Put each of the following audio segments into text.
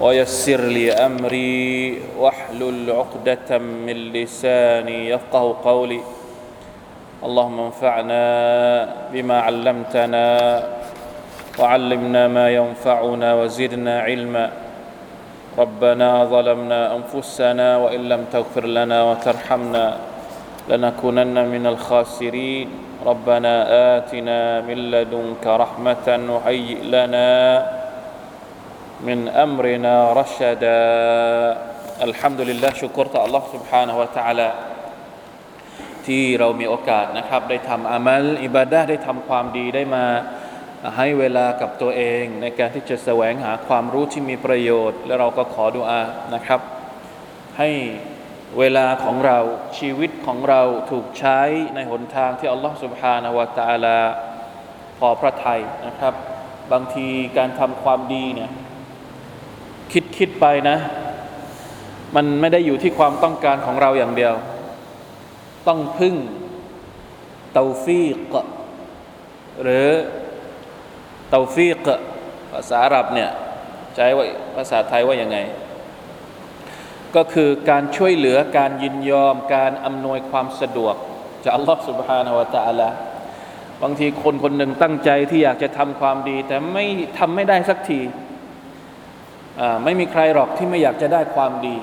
ويسر لي أمري واحلل عقدة من لساني يفقه قولي. اللهم انفعنا بما علمتنا وعلمنا ما ينفعنا وزدنا علما. ربنا ظلمنا أنفسنا وإن لم تغفر لنا وترحمنا لنكونن من الخاسرين. ربنا آتنا من لدنك رحمة وهيئ لنا من أمرنا رشدا الحمد لله ชุกรต่อ Allah سبحانه และ تعالى ที่เรามีโอกาสนะครับ ได้ทำอามัลอิบาดะได้ทำความดีได้มาให้เวลากับตัวเอง ในการที่จะแสวงหาความรู้ที่มีประโยชน์ และเราก็ขอดุอานะครับ ให้เวลาของเราชีวิตของเราถูกใช้ในหนทางที่อัลลอฮฺ سبحانه และ تعالى พอพระทัยนะครับ บางทีการทำความดีเนี่ย คิดคิดไปนะ มันไม่ได้อยู่ที่ความต้องการของเราอย่างเดียว ต้องพึ่งเตาฟีกหรือเตาฟีกภาษาอาหรับเนี่ยใช้ว่าภาษาไทยว่ายังไง ก็คือการช่วยเหลือการยินยอมการอำนวยความสะดวกจากอัลลอฮฺ سبحانه และ تعالى บางทีคนคนหนึ่งตั้งใจที่อยากจะทำความดี แต่ไม่ทำไม่ได้สักที ไม่มีใครหรอกที่ไม่อยากจะได้ความดี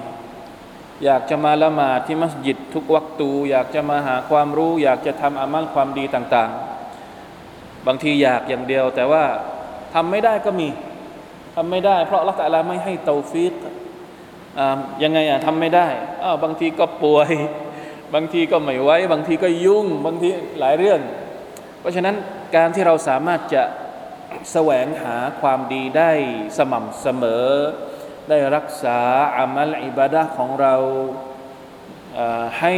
อยากจะมาละหมาดที่มัสยิดทุกวักตู อยากจะมาหาความรู้ อยากจะทำอามัลความดีต่างๆ บางทีอยากอย่างเดียว แต่ว่าทำไม่ได้ก็มีทำไม่ได้ เพราะละตัลลาไม่ให้เตาฟิกยังไงอะทำไม่ได้อ้าวบางทีก็ป่วย บางทีก็ไม่ไหวบางทีก็ยุ่ง บางทีหลายเรื่อง เพราะฉะนั้นการที่เราสามารถจะ แสวงหาความดีได้สม่ำเสมอ ได้รักษาอามัลอิบาดะของเราให้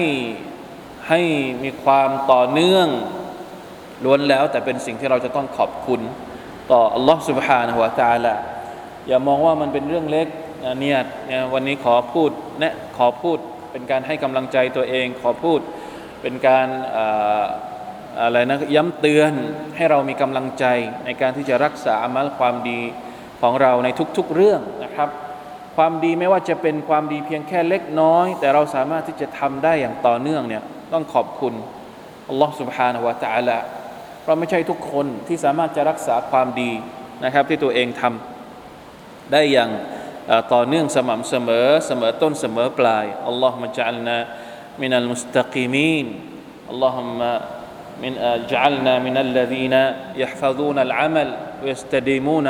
ให้มีความต่อเนื่องล้วนแล้ว แต่เป็นสิ่งที่เราจะต้องขอบคุณ ต่อ Allah سبحانه และ تعالى อย่ามองว่ามันเป็นเรื่องเล็กเนี่ยวันนี้ขอพูดแนะขอพูดเป็นการให้กำลังใจตัวเอง ขอพูดเป็นการ อะไรนะย้ำเตือนให้เรามีกำลังใจในการที่จะรักษาอามัลความดีของเราในทุกๆเรื่องนะครับ ความดีไม่ว่าจะเป็นความดีเพียงแค่เล็กน้อย แต่เราสามารถที่จะทำได้อย่างต่อเนื่องเนี่ยต้องขอบคุณอัลลอฮ์ سبحانه และ تعالى เพราะไม่ใช่ทุกคนที่สามารถจะรักษาความดีนะครับ ที่ตัวเองทำได้อย่างต่อเนื่องสม่ำเสมอเสมอต้นเสมอปลายอัลลอฮ์มะจัลนามินัลมุสตะกีมีนอัลลอฮุมะ من جعلنا من الذين يحفظون العمل ويستديمون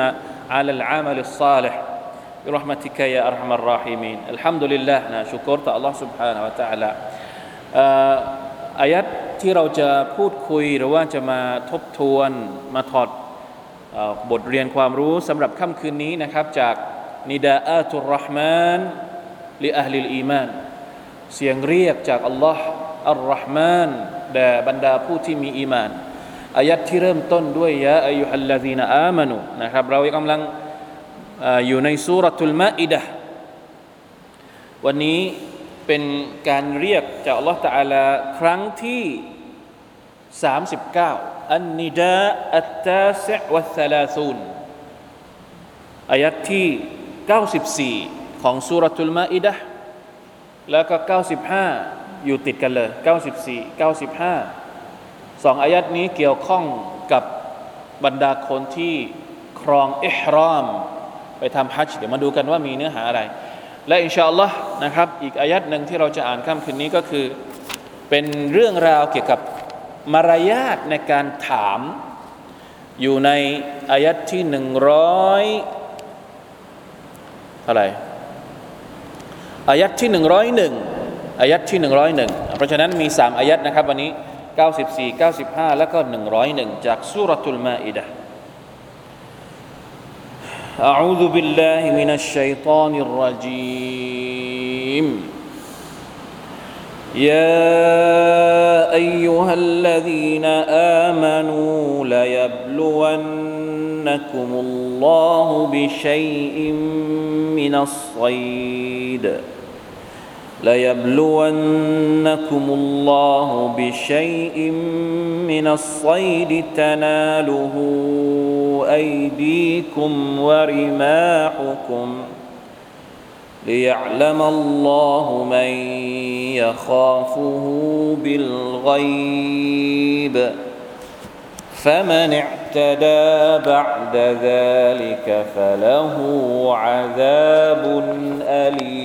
على العمل الصالح برحمتك يا أرحم الراحمين الحمد لله นะชุกรต่อ Allah سبحانه และ تعالى อายัดที่เราจะพูดคุยหรือว่าจะมาทบทวนมาถอดบทเรียนความรู้สำหรับค่ำคืนนี้นะครับจากนิดาอัตุรห์มานลิอัลลิลอีมานเสียงเรียกจากอัลลอฮ์อัลรห์มาน แด่บรรดาผู้ที่มีอีมานอายัดที่เริ่มต้นด้วยยะอายุฮัลลาซีนอามานุนะครับเรากำลังอยู่ในสุรทูลมาอิดะวันนี้เป็นการเรียกจากอัลลอฮฺตะอาลาครั้งที่ 39 อันนิดาอัตตาซิวัตลาซูนอายัดที่ 94 ของสุรทูลมาอิดะแล้วก็ 95 อยู่ติดกันเลย 94 95สองอายัดนี้เกี่ยวข้องกับบรรดาคนที่ครองอิฮรอม ไปทำฮัจญ์เดี๋ยวมาดูกันว่ามีเนื้อหาอะไร และอินชาอัลลอฮ์นะครับ อีกอายัดหนึ่งที่เราจะอ่านค่ำคืนนี้ก็คือ เป็นเรื่องราวเกี่ยวกับมารยาทในการถาม อยู่ในอายัดที่หนึ่งร้อยเท่าไรอายัดที่หนึ่งร้อยหนึ่ง อายัดที่หนึ่งร้อยหนึ่งเพราะฉะนั้นมีสามอายัดนะครับวันนี้ 94 95 แล้วก็ 101 จากสุรทูลมาอิดะ أعوذ بالله من الشيطان الرجيم يا أيها الذين آمنوا ليبلونكم الله بشيء من الصيد ليبلونكم الله بشيء من الصيد تناله ايديكم ورماحكم ليعلم الله من يخافه بالغيب فمن اعتدى بعد ذلك فله عذاب اليم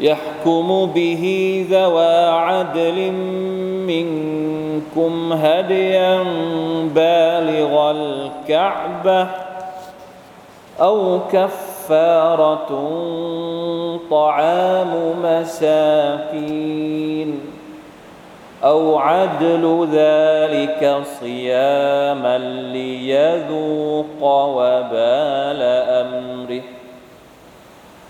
يحكم به ذوى عدل منكم هديا بالغ الكعبة أو كفارة طعام مساكين أو عدل ذلك صياما ليذوق وبال امره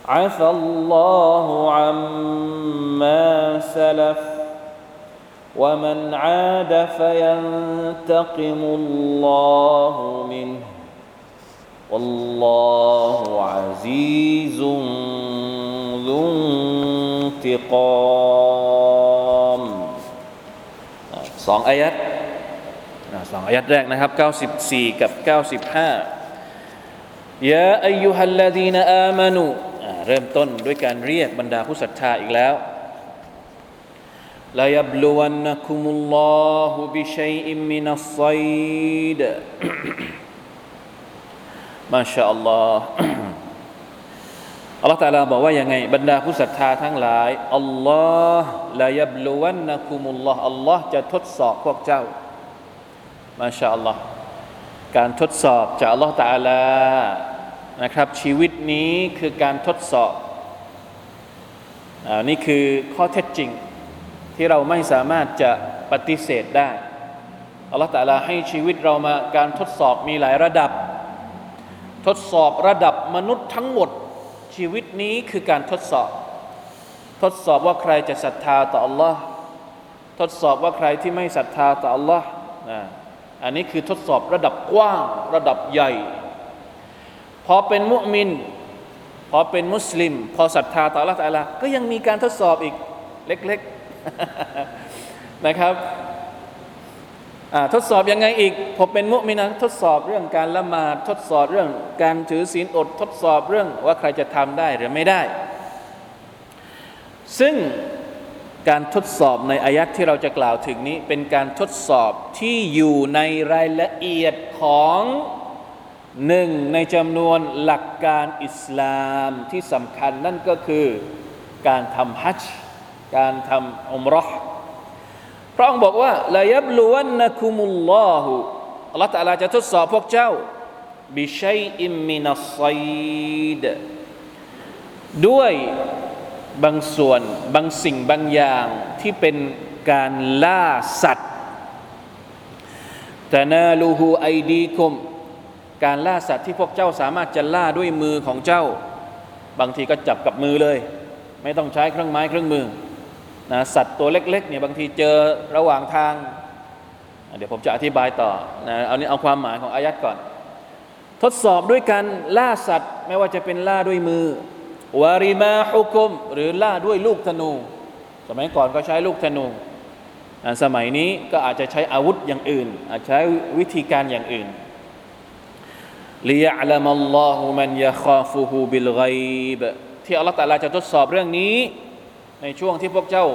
عفى الله عما سلف ومن عاد فينتقم الله منه والله عزيز ذو انتقام สองอายัดสองอายัดแรกนะครับ 94 กับ 95ยาอายุฮัลลาดีนอามานู เริ่มต้นด้วยการเรียกบรรดาผู้ศรัทธาอีกแล้วลายบลวันนักุมุลลอฮุบิชัยอิมมินัสไซดมาชาอัลลอฮ์อัลลอฮ์ตาลาบอกว่ายังไง บรรดาผู้ศรัทธาทั้งหลายอัลลอฮ์ลายบลวันนักุมุลลอฮ์อัลลอฮ์จะทดสอบพวกเจ้ามาชาอัลลอฮ์การทดสอบจากอัลลอฮ์ตาลา นะครับ ชีวิตนี้คือการทดสอบอนี่คือข้อเท็จจริง ที่เราไม่สามารถจะปฏิเสธได้อัลลอฮฺตาลาให้ชีวิตเรามาการทดสอบมีหลายระดับ ทดสอบระดับมนุษย์ทั้งหมด ชีวิตนี้คือการทดสอบ ทดสอบว่าใครจะศรัทธาต่อ Allah ทดสอบว่าใครที่ไม่ศรัทธาต่อ Allah นะอันนี้คือทดสอบระดับกว้างระดับใหญ่ อเป็นมุมิน พอเป็นมุสลิม พอศรัทธาต่อละตาลาก็ยังมีการทดสอบอีกเล็กๆนะครับทดสอบยังไงอีกพอเป็นมุมินทดสอบเรื่องการละหมาดทดสอบเรื่องการถือศีลอดทดสอบเรื่องว่าใครจะทำได้หรือไม่ได้ ซึ่งการทดสอบในอายัดที่เราจะกล่าวถึงนี้ เป็นการทดสอบที่อยู่ในรายละเอียดของ หนึ่งในจำนวนหลักการอิสลามที่สำคัญนั่นก็คือการทำฮัจจ์การทำอุมรห์พระองค์บอกว่าลายับลวนนะคุมุลลอฮุอัลลอฮฺตะลาจะทดสอบพวกเจ้าบิชัยอิมมินัสไซดด้วยบางส่วนบางสิ่งบางอย่างที่เป็นการล่าสัตว์แต่นาลูฮูไอดีคุม การล่าสัตว์ที่พวกเจ้าสามารถจะล่าด้วยมือของเจ้า บางทีก็จับกับมือเลย ไม่ต้องใช้เครื่องไม้เครื่องมือนะสัตว์ตัวเล็กๆเนี่ยบางทีเจอระหว่างทาง เดี๋ยวผมจะอธิบายต่อนะเอานี้เอาความหมายของอายัดก่อน ทดสอบด้วยการล่าสัตว์ ไม่ว่าจะเป็นล่าด้วยมือวาริมาฮุกุม หรือล่าด้วยลูกธนู สมัยก่อนก็ใช้ลูกธนูสมัยนี้ก็อาจจะใช้อาวุธอย่างอื่น อาจใช้วิธีการอย่างอื่น ลิยะลัมัลลอฮุมันยะคาฟูฮูบิลไกบที่อัลลอฮฺตะลาจะทดสอบเรื่องนี้ ในช่วงที่พวกเจ้า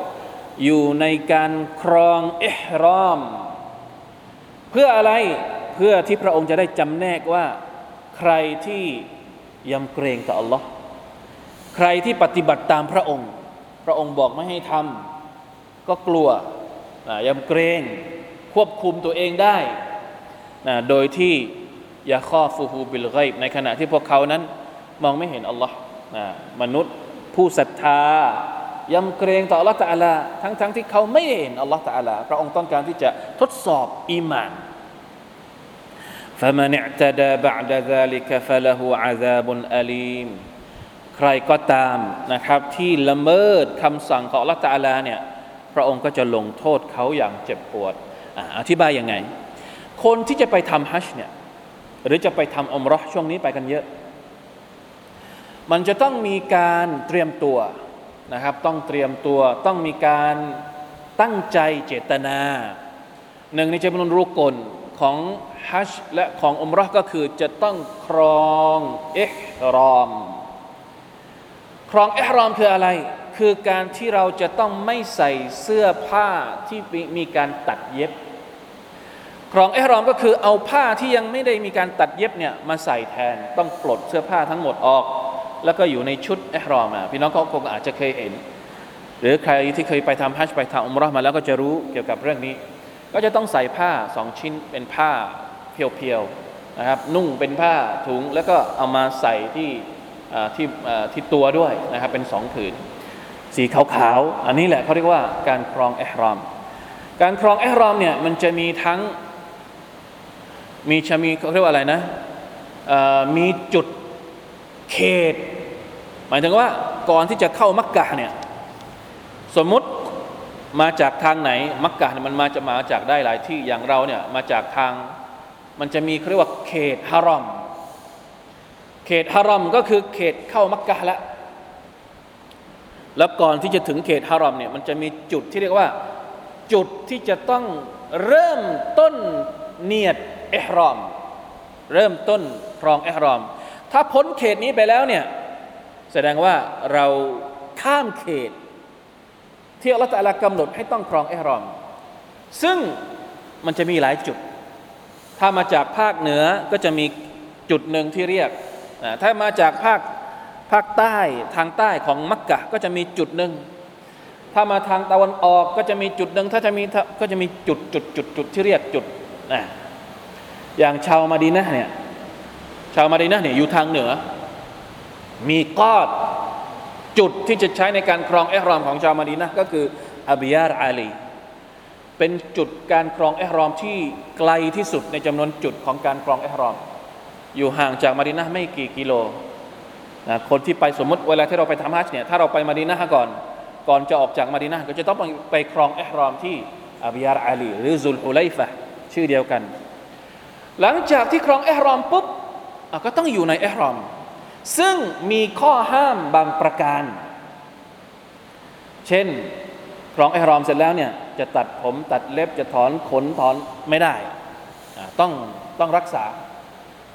อยู่ในการครองอิฮรอม เพื่ออะไรเพื่อที่พระองค์จะได้จำแนกว่าใครที่ยำเกรงต่อ Allah ใครที่ปฏิบัติตามพระองค์ พระองค์บอกไม่ให้ทำก็กลัวยำเกรงควบคุมตัวเองได้นะโดยที่ ยาข้อฟูฮูบิลไกในขณะที่พวกเขานั้นมองไม่เห็นอัลลอฮ์นะมนุษย์ผู้ศรัทธายำเกรงต่ออัลลอฮ์ตะอาลาทั้งๆทที่เขาไม่เห็นอัลลอฮ์ตะอาลาพระองค์ต้องการที่จะทดสอบอีมาน فمن اعتدى بعد ذلك فله عذاب أليم ใครก็ตามนะครับที่ละเมิดคำสั่งของอัลลอฮฺตาลาเนี่ยพระองค์ก็จะลงโทษเขาอย่างเจ็บปวดอธิบายยังไง คนที่จะไปทำฮัจเนี่ย หรือจะไปทำอมรอช่วงนี้ไปกันเยอะ มันจะต้องมีการเตรียมตัวนะครับ ต้องเตรียมตัวต้องมีการตั้งใจเจตนา หนึ่งในจำนวนรุกลของฮัจและของอมรอก็คือจะต้องครองเอฮรอม ครองเอฮรอมคืออะไร คือการที่เราจะต้องไม่ใส่เสื้อผ้าที่มีการตัดเย็บ รองเอฮรอมก็คือเอาผ้าที่ยังไม่ได้มีการตัดเย็บเนี่ยมาใส่แทนต้องปลดเสื้อผ้าทั้งหมดออก แล้วก็อยู่ในชุดเอฮรอมอะพี่น้องก็คงอาจจะเคยเห็น หรือใครที่เคยไปทำฮัจไปทำอุมรอมาแล้วก็จะรู้เกี่ยวกับเรื่องนี้ ก็จะต้องใส่ผ้าสองชิ้นเป็นผ้าเพียวๆนะครับนุ่งเป็นผ้าถุงแล้วก็เอามาใส่ที่ที่ที่ตัวด้วยนะครับเป็นสองผืน สีขาวๆอันนี้แหละเขาเรียกว่าการครองเอฮรอมการครองเอฮรอมเนี่ยมันจะมีทั้ง มีจะมีเขาเรียกว่าอะไรนะมีจุดเขต หมายถึงว่าก่อนที่จะเข้ามักกะเนี่ยสมมุติมาจากทางไหน มักกะมันมาจะมาจากได้หลายที่อย่างเราเนี่ยมาจากทางมันจะมีเขาเรียกว่าเขตฮารอม เขตฮารอมก็คือเขตเข้ามักกะแล้วแล้วก่อนที่จะถึงเขตฮารอมเนี่ยมันจะมีจุดที่เรียกว่า จุดที่จะต้องเริ่มต้นเนียด อฮรอม เริ่มต้นครองเอฮรอม ถ้าพ้นเขตนี้ไปแล้วเนี่ยแสดงว่าเราข้ามเขต ที่อัลลอฮฺกำหนดให้ต้องครองเอฮรอม ซึ่งมันจะมีหลายจุด ถ้ามาจากภาคเหนือก็จะมีจุดหนึ่งที่เรียก ถ้ามาจากภาคภาคใต้ทางใต้ของมักกะก็จะมีจุดหนึ่ง ถ้ามาทางตะวันออกก็จะมีจุดหนึ่งถ้าจะมีก็จะมีจุดจุดจุดจุดที่เรียกจุดนะ อย่างชาวมาดีนะเนี่ยชาวมาดีนะเนี่ยอยู่ทางเหนือ มีกอดจุดที่จะใช้ในการครองเอรอมของชาวมาดีนะก็คืออับยาร์อาลีเป็นจุดการครองเอรอมที่ไกลที่สุดในจำนวนจุดของการครองเอรอม อยู่ห่างจากมาดินาไม่กี่กิโลนะคนที่ไปสมมติเวลาที่เราไปทำฮัจญ์เนี่ยถ้าเราไปมาดินาก่อนก่อนจะออกจากมาดินาก็จะต้องไปครองเอรอมที่อับยารอาลีหรือซุลฮุไลฟะชื่อเดียวกัน หลังจากที่ครองเอฮรอมปุ๊บก็ต้องอยู่ในเอฮรอม ซึ่งมีข้อห้ามบางประการ เช่นครองเอฮรอมเสร็จแล้วเนี่ยจะตัดผมตัดเล็บจะถอนขนถอนไม่ได้ ต้องต้องรักษา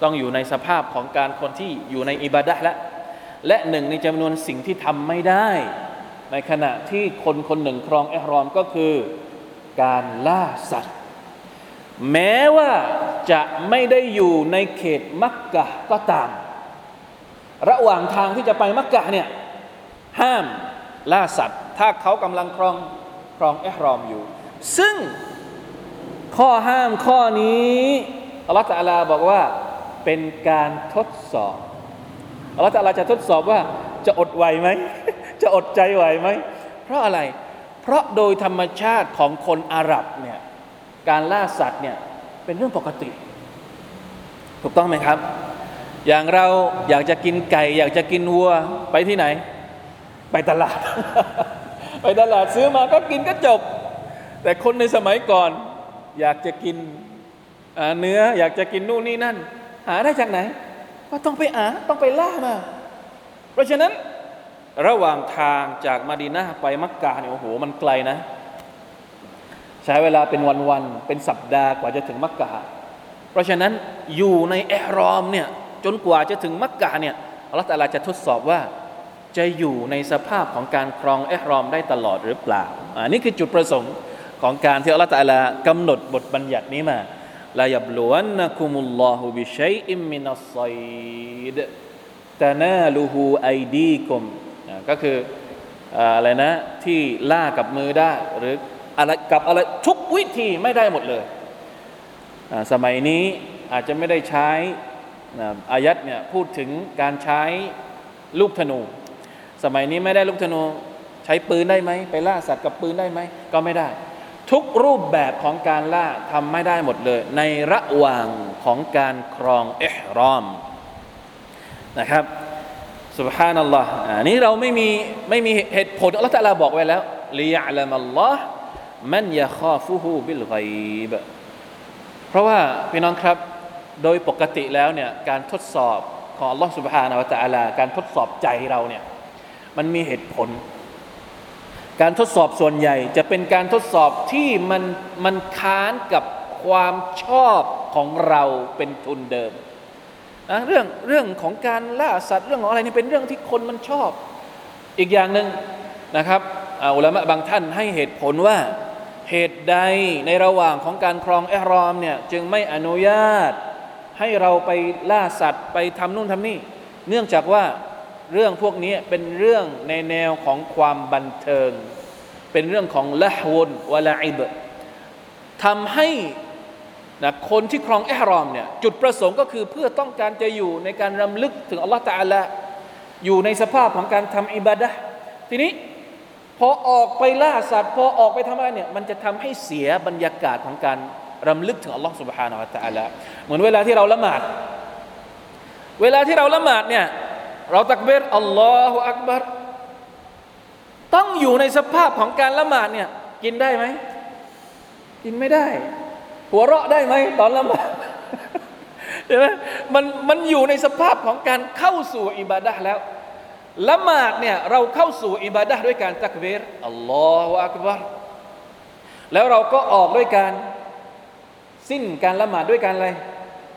ต้องอยู่ในสภาพของการคนที่อยู่ในอิบาดะและและหนึ่งในจำนวนสิ่งที่ทำไม่ได้ ในขณะที่คนคนหนึ่งครองเอฮรอมก็คือการล่าสัตว์ แม้ว่าจะไม่ได้อยู่ในเขตมักกะก็ตาม ระหว่างทางที่จะไปมักกะเนี่ยห้ามล่าสัตว์ ถ้าเขากำลังครองครองเอฮรอมอยู่ ซึ่งข้อห้ามข้อนี้อัลลอฮฺตะลาบอกว่าเป็นการทดสอบอัลลอฮฺตะลาจะทดสอบว่าจะอดไหวไหม จะอดใจไหวไหม เพราะอะไร เพราะโดยธรรมชาติของคนอาหรับเนี่ย การล่าสัตว์เนี่ยเป็นเรื่องปกติ ถูกต้องไหมครับ อย่างเราอยากจะกินไก่ อยากจะกินวัวไปที่ไหน ไปตลาด ไปตลาดซื้อมาก็กินก็จบ แต่คนในสมัยก่อน อยากจะกินเนื้ออยากจะกินนู่นนี่นั่น หาได้จากไหน ก็ต้องไปหาต้องไปล่ามา เพราะฉะนั้นระหว่างทางจากมาดีนาไปมักกะเนี่ยโอ้โหมันไกลนะ ช้เวลาเป็นวันๆเป็นสัปดาห์กว่าจะถึงมักกะเพราะฉะนั้นอยู่ในเอรอมเนี่ยจนกว่าจะถึงมักกะเนี่ยอัลลอฮฺตะลาจะทดสอบว่าจะอยู่ในสภาพของการครองเอรอมได้ตลอดหรือเปล่าอันนี้คือจุดประสงค์ของการที่อัลลอฮฺตะลากำหนดบทบัญญัตินี้มาลายบลวนนะคุมุลลอฮุบิชัยอิมมินัสไซดตานาลูฮูไอดีกุมก็คืออะไรนะที่ล่ากับมือได้หรือ อะไรกับอะไรทุกวิธีไม่ได้หมดเลยสมัยนี้อาจจะไม่ได้ใช้อายัดเนี่ยพูดถึงการใช้ลูกธนู สมัยนี้ไม่ได้ลูกธนูใช้ปืนได้ไหมไปล่าสัตว์กับปืนได้ไหมก็ไม่ได้ ทุกรูปแบบของการล่าทำไม่ได้หมดเลย ในระหว่างของการครองเอฮรอมนะครับสุบฮานัลลอฮ์อันนี้เราไม่มีไม่มีเหตุผลอัลลอฮฺตะลาบอกไว้แล้วลิยะลัมัลลอฮ์ มันยะคาฟุฮูบิลไกบเพราะว่าพี่น้องครับโดยปกติแล้วเนี่ยการทดสอบของอัลลอฮ์สุบฮานาวะตะอาลาการทดสอบใจเราเนี่ยมันมีเหตุผล การทดสอบส่วนใหญ่จะเป็นการทดสอบที่มันมันค้านกับความชอบของเราเป็นทุนเดิมนะเรื่องเรื่องของการล่าสัตว์เรื่องของอะไรนี่เป็นเรื่องที่คนมันชอบ อีกอย่างหนึ่งนะครับอุลามะบางท่านให้เหตุผลว่า เหตุใดในระหว่างของการครองเอรอมเนี่ยจึงไม่อนุญาต ให้เราไปล่าสัตว์ไปทำนู่นทำนี่ เนื่องจากว่าเรื่องพวกนี้เป็นเรื่องในแนวของความบันเทิง เป็นเรื่องของละวนวลาอิบทำให้นะคนที่ครองเอรอมเนี่ยจุดประสงค์ก็คือเพื่อต้องการจะอยู่ในการรำลึกถึงอัลลอฮฺตาละอยู่ในสภาพของการทำอิบาดะทีนี้ พอออกไปล่าสัตว์พอออกไปทำอะไรเนี่ยมันจะทำให้เสียบรรยากาศของการรำลึกถึงอัลลอฮฺสุบฮานาอัลตะละเหมือนเวลาที่เราละหมาด เวลาที่เราละหมาดเนี่ยเราตักเบรอัลลอฮฺอักบัรต้องอยู่ในสภาพของการละหมาดเนี่ยกินได้ไหมกินไม่ได้ หัวเราะได้ไหมตอนละหมาดใช่ไหมมันมันอยู่ในสภาพของการเข้าสู่อิบาดะแล้ว ละหมาดเนี่ยเราเข้าสู่อิบาดะด้วยการตักเบรอัลลอฮฺอักบัรแล้วเราก็ออกด้วยการสิ้นการละหมาดด้วยการอะไร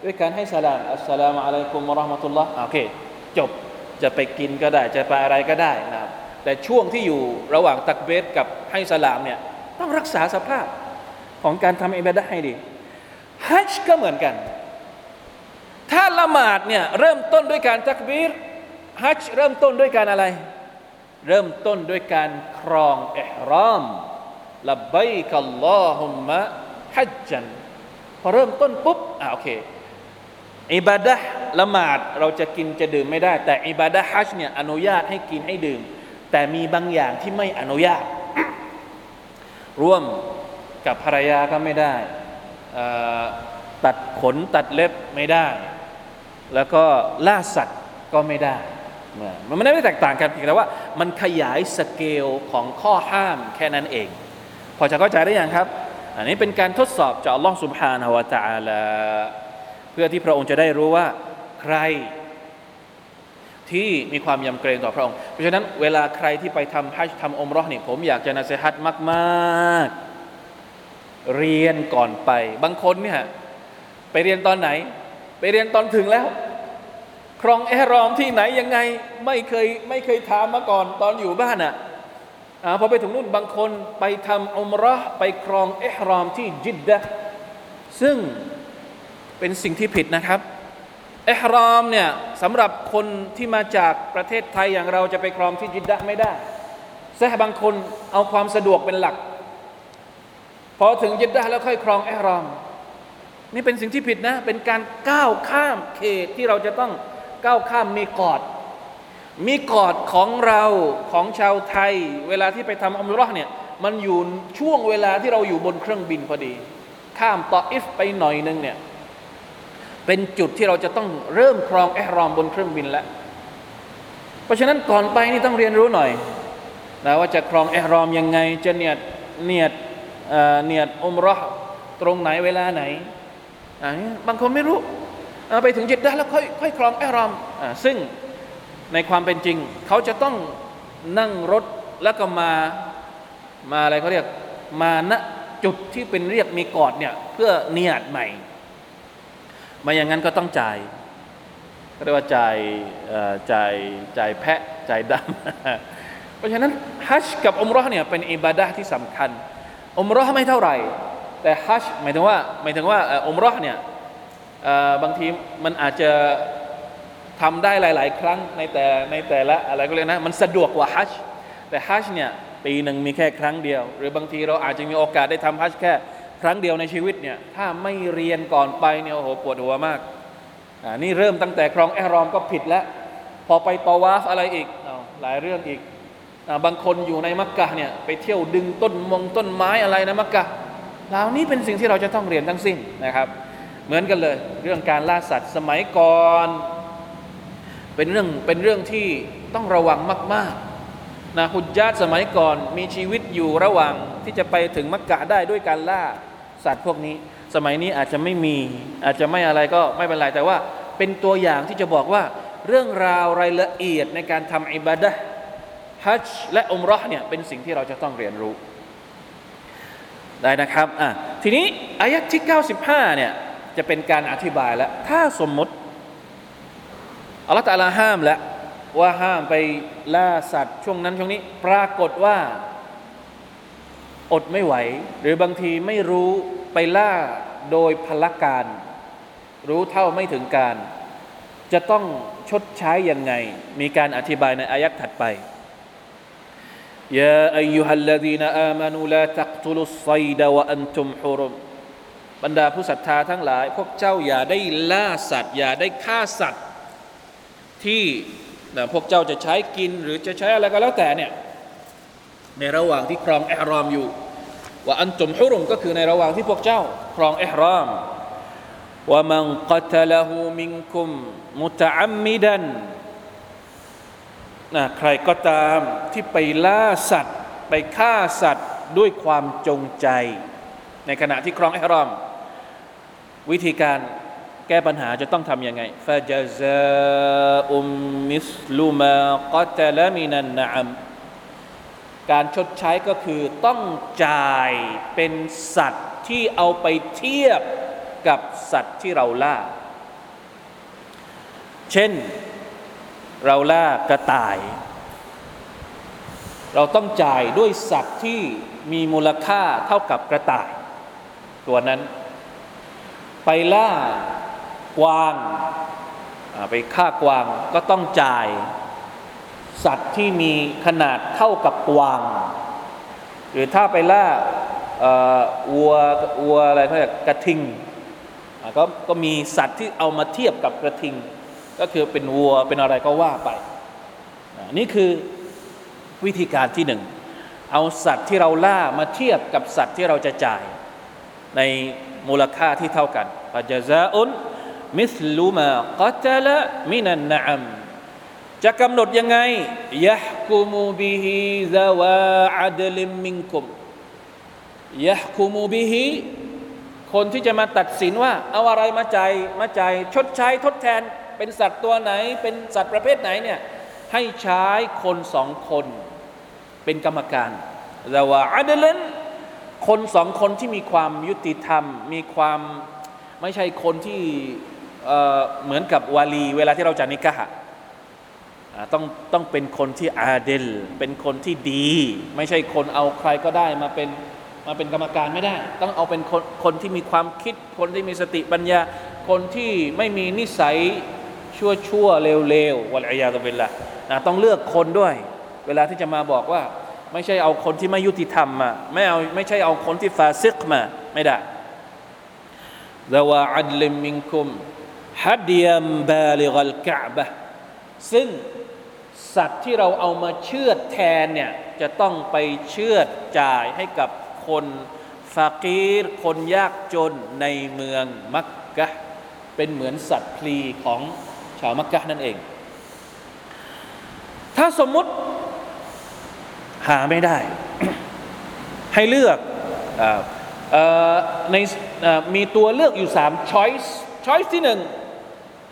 ด้วยการให้สลามอัสสลามุอะลัยกุมวะราะห์มะตุลลอฮ์โอเค จบจะไปกินก็ได้ จะไปอะไรก็ได้นะครับแต่ช่วงที่อยู่ระหว่างตักเบสกับให้สลามเนี่ยต้องรักษาสภาพของการทำอิบาดะให้ดีฮัจก็เหมือนกัน ถ้าละหมาดเนี่ยเริ่มต้นด้วยการตักบีร ฮัจเริ่มต้นด้วยการอะไร เริ่มต้นด้วยการครองอิฮรอมละบัยกัลลอฮุมมะฮัจจันพอเริ่มต้นปุ๊บอ่าโอเคอิบาดะละหมาดเราจะกินจะดื่มไม่ได้ แต่อิบาดะฮัจเนี่ยอนุญาตให้กินให้ดื่ม แต่มีบางอย่างที่ไม่อนุญาต ร่วมกับภรรยาก็ไม่ได้ ตัดขนตัดเล็บไม่ได้ แล้วก็ล่าสัตว์ก็ไม่ได้ มันไม่ได้แตกต่างกันเพียงแต่ว่า มันขยายสเกลของข้อห้ามแค่นั้นเอง พอจะเข้าใจได้ยังครับ อันนี้เป็นการทดสอบจากอัลลอฮ์สุบฮานาวะตาลาเพื่อที่พระองค์จะได้รู้ว่าใครที่มีความยำเกรงต่อพระองค์ เพราะฉะนั้นเวลาใครที่ไปทำฮัจทำอมรอห์นี่ผมอยากจะนาเซฮัตมากๆ เรียนก่อนไป บางคนเนี่ยไปเรียนตอนไหน ไปเรียนตอนถึงแล้ว ครองเอรอมที่ไหนยังไงไม่เคยไม่เคยถามมาก่อนตอนอยู่บ้านอะ่ะพอไปถึงนู่นบางคนไปทำอุมรอไปครองเอฮรอมที่จิดดะซึ่งเป็นสิ่งที่ผิดนะครับเอฮรอมเนี่ยสำหรับคนที่มาจากประเทศไทยอย่างเราจะไปครองที่จิดดะไม่ได้แซ่บางคนเอาความสะดวกเป็นหลัก พอถึงจิดดะแล้วค่อยครองเอฮรอม นี่เป็นสิ่งที่ผิดนะ เป็นการก้าวข้ามเขตที่เราจะต้อง ก้าวข้ามมีกอด มีกอดของเราของชาวไทย เวลาที่ไปทำอัมรุรห์เนี่ยมันอยู่ช่วงเวลาที่เราอยู่บนเครื่องบินพอดี ข้ามตออิฟไปหน่อยนึงเนี่ยเป็นจุดที่เราจะต้องเริ่มครองแอรอมบนเครื่องบินแล้วเพราะฉะนั้นก่อนไปนี่ต้องเรียนรู้หน่อยนะว่าจะครองแอรอมยังไง จะเนียดเนียดเนียดอมรอตรงไหนเวลาไหนบางคนไม่รู้ ไปถึงจิตได้แล้วค่อยค่อยครองแอรอมซึ่งในความเป็นจริง เขาจะต้องนั่งรถแล้วก็มามาอะไรเขาเรียกมาณจุดที่เป็นเรียกมีกอดเนี่ยเพื่อเนียดใหม่มาอย่างนั้นก็ต้องจ่ายเรียกว่าจ่ายจ่ายจ่ายแพะจ่ายดำเพราะฉะนั้นฮัจกับอุมรอเนี่ยเป็นอิบาดะที่สำคัญอุมรอไม่เท่าไหร่ แต่ฮัจหมายถึงว่าหมายถึงว่าอมรอเนี่ย บางทีมันอาจจะทำได้หลาย ๆ ครั้งในแต่ในแต่ละอะไรก็เลยนะ มันสะดวกกว่าฮัจแต่ฮัจเนี่ยปีหนึ่งมีแค่ครั้งเดียว หรือบางทีเราอาจจะมีโอกาสได้ทำฮัจแค่ครั้งเดียวในชีวิตเนี่ยถ้าไม่เรียนก่อนไปเนี่ยโอ้โหปวดหัวมากอ่านี่เริ่มตั้งแต่ครองแอรอมก็ผิดแล้ว พอไปตอวาฟอะไรอีกอาหลายเรื่องอีกอบางคนอยู่ในมักกะเนี่ยไปเที่ยวดึงต้นมงต้นไม้อะไรนะมักกะเหล่านี้เป็นสิ่งที่เราจะต้องเรียนทั้งสิ้นนะครับ เหมือนกันเลย เรื่องการล่าสัตว์สมัยก่อน เป็นเรื่องเป็นเรื่องที่ต้องระวังมากๆนะฮุจญาตสมัยก่อนมีชีวิตอยู่ระหว่างที่จะไปถึงมักกะได้ด้วยการล่าสัตว์พวกนี้ สมัยนี้อาจจะไม่มีอาจจะไม่อะไรก็ไม่เป็นไรแต่ว่าเป็นตัวอย่างที่จะบอกว่าเรื่องราวรายละเอียดในการทำอิบาดะฮัจและอมรอเนี่ยเป็นสิ่งที่เราจะต้องเรียนรู้ได้นะครับอะทีนี้อายัดที่ 95เนี่ย จะเป็นการอธิบายแล้ว ถ้าสมมติอัลลอฮฺตาลาห้ามแล้วว่าห้ามไปล่าสัตว์ช่วงนั้นช่วงนี้ ปรากฏว่า อดไม่ไหว หรือบางทีไม่รู้ไปล่าโดยพละการ รู้เท่าไม่ถึงการ จะต้องชดใช้ยังไง มีการอธิบายในอายัดถัดไปยาอายุฮัลลดี บรรดาผู้ศรัทธาทั้งหลาย พวกเจ้าอย่าได้ล่าสัตว์ อย่าได้ฆ่าสัตว์ ที่นะพวกเจ้าจะใช้กินหรือจะใช้อะไรก็แล้วแต่เนี่ยในระหว่างที่ครองอิหรอมอยู่ว่าอันตุมฮุรุมก็คือในระหว่างที่พวกเจ้า ครองอิหรอมว่ามันกัตละหูมิงคุมมุตอัมมิดันนะใครก็ตามที่ไปล่าสัตว์ ไปฆ่าสัตว์ด้วยความจงใจ ในขณะที่ครองอิหรอม วิธีการแก้ปัญหาจะต้องทำยังไงฟาจาซาอุมมิสลูมากัตละมินันนามการชดใช้ก็คือต้องจ่ายเป็นสัตว์ที่เอาไปเทียบกับสัตว์ที่เราล่า เช่นเราล่ากระต่าย เราต้องจ่ายด้วยสัตว์ที่มีมูลค่าเท่ากับกระต่าย ตัวนั้น ไปล่ากวางไปฆ่ากวางก็ต้องจ่าย สัตว์ที่มีขนาดเท่ากับกวาง หรือถ้าไปล่าวัววัวอะไรเขาเรียกกระทิงก็ก็มีสัตว์ที่เอามาเทียบกับกระทิง ก็คือเป็นวัวเป็นอะไรก็ว่าไป นี่คือวิธีการที่หนึ่ง เอาสัตว์ที่เราล่ามาเทียบกับสัตว์ที่เราจะจ่ายใน มูลค่าที่เท่ากันฟาจซาอุนมิสลูมากัตละมินันนามจะกำหนดยังไงยะกุมูบิฮิซาวาอัดลิมมิงกุมยะกุมูบิฮิคนที่จะมาตัดสินว่า เอาอะไรมาจ่ายมาจ่ายชดใช้ทดแทน เป็นสัตว์ตัวไหน เป็นสัตว์ประเภทไหนเนี่ยให้ใช้คนสองคน เป็นกรรมการซาวาอัดลิน คนสองคนที่มีความยุติธรรม มีความไม่ใช่คนที่เหมือนกับวาลี เวลาที่เราจะนิกะะต้องต้องเป็นคนที่อาเดล เป็นคนที่ดี ไม่ใช่คนเอาใครก็ได้มาเป็นมาเป็นกรรมการไม่ได้ ต้องเอาเป็นคนคนที่มีความคิด คนที่มีสติปัญญา คนที่ไม่มีนิสัยชั่วชั่วเลวเลววะลัยยาตบิลละต้องเลือกคนด้วย เวลาที่จะมาบอกว่า ไม่ใช่เอาคนที่ไม่ยุติธรรมมาไม่เอาไม่ใช่เอาคนที่ฟาซิกมา ไม่ได้ดาวาอัดลิมมิงคุมฮัดยัมบาลิกัลกะบะซึ่งสัตว์ที่เราเอามาเชือดแทนเนี่ยจะต้องไปเชือดจ่ายให้กับคนฟากีร คนยากจนในเมืองมักกะเป็นเหมือนสัตว์พลีของชาวมักกะนั่นเอง ถ้าสมมุติ หาไม่ได้ ให้เลือกอในมีตัวเลือกอยู่สามช้อยส์ช้อยส์ที่หนึ่ง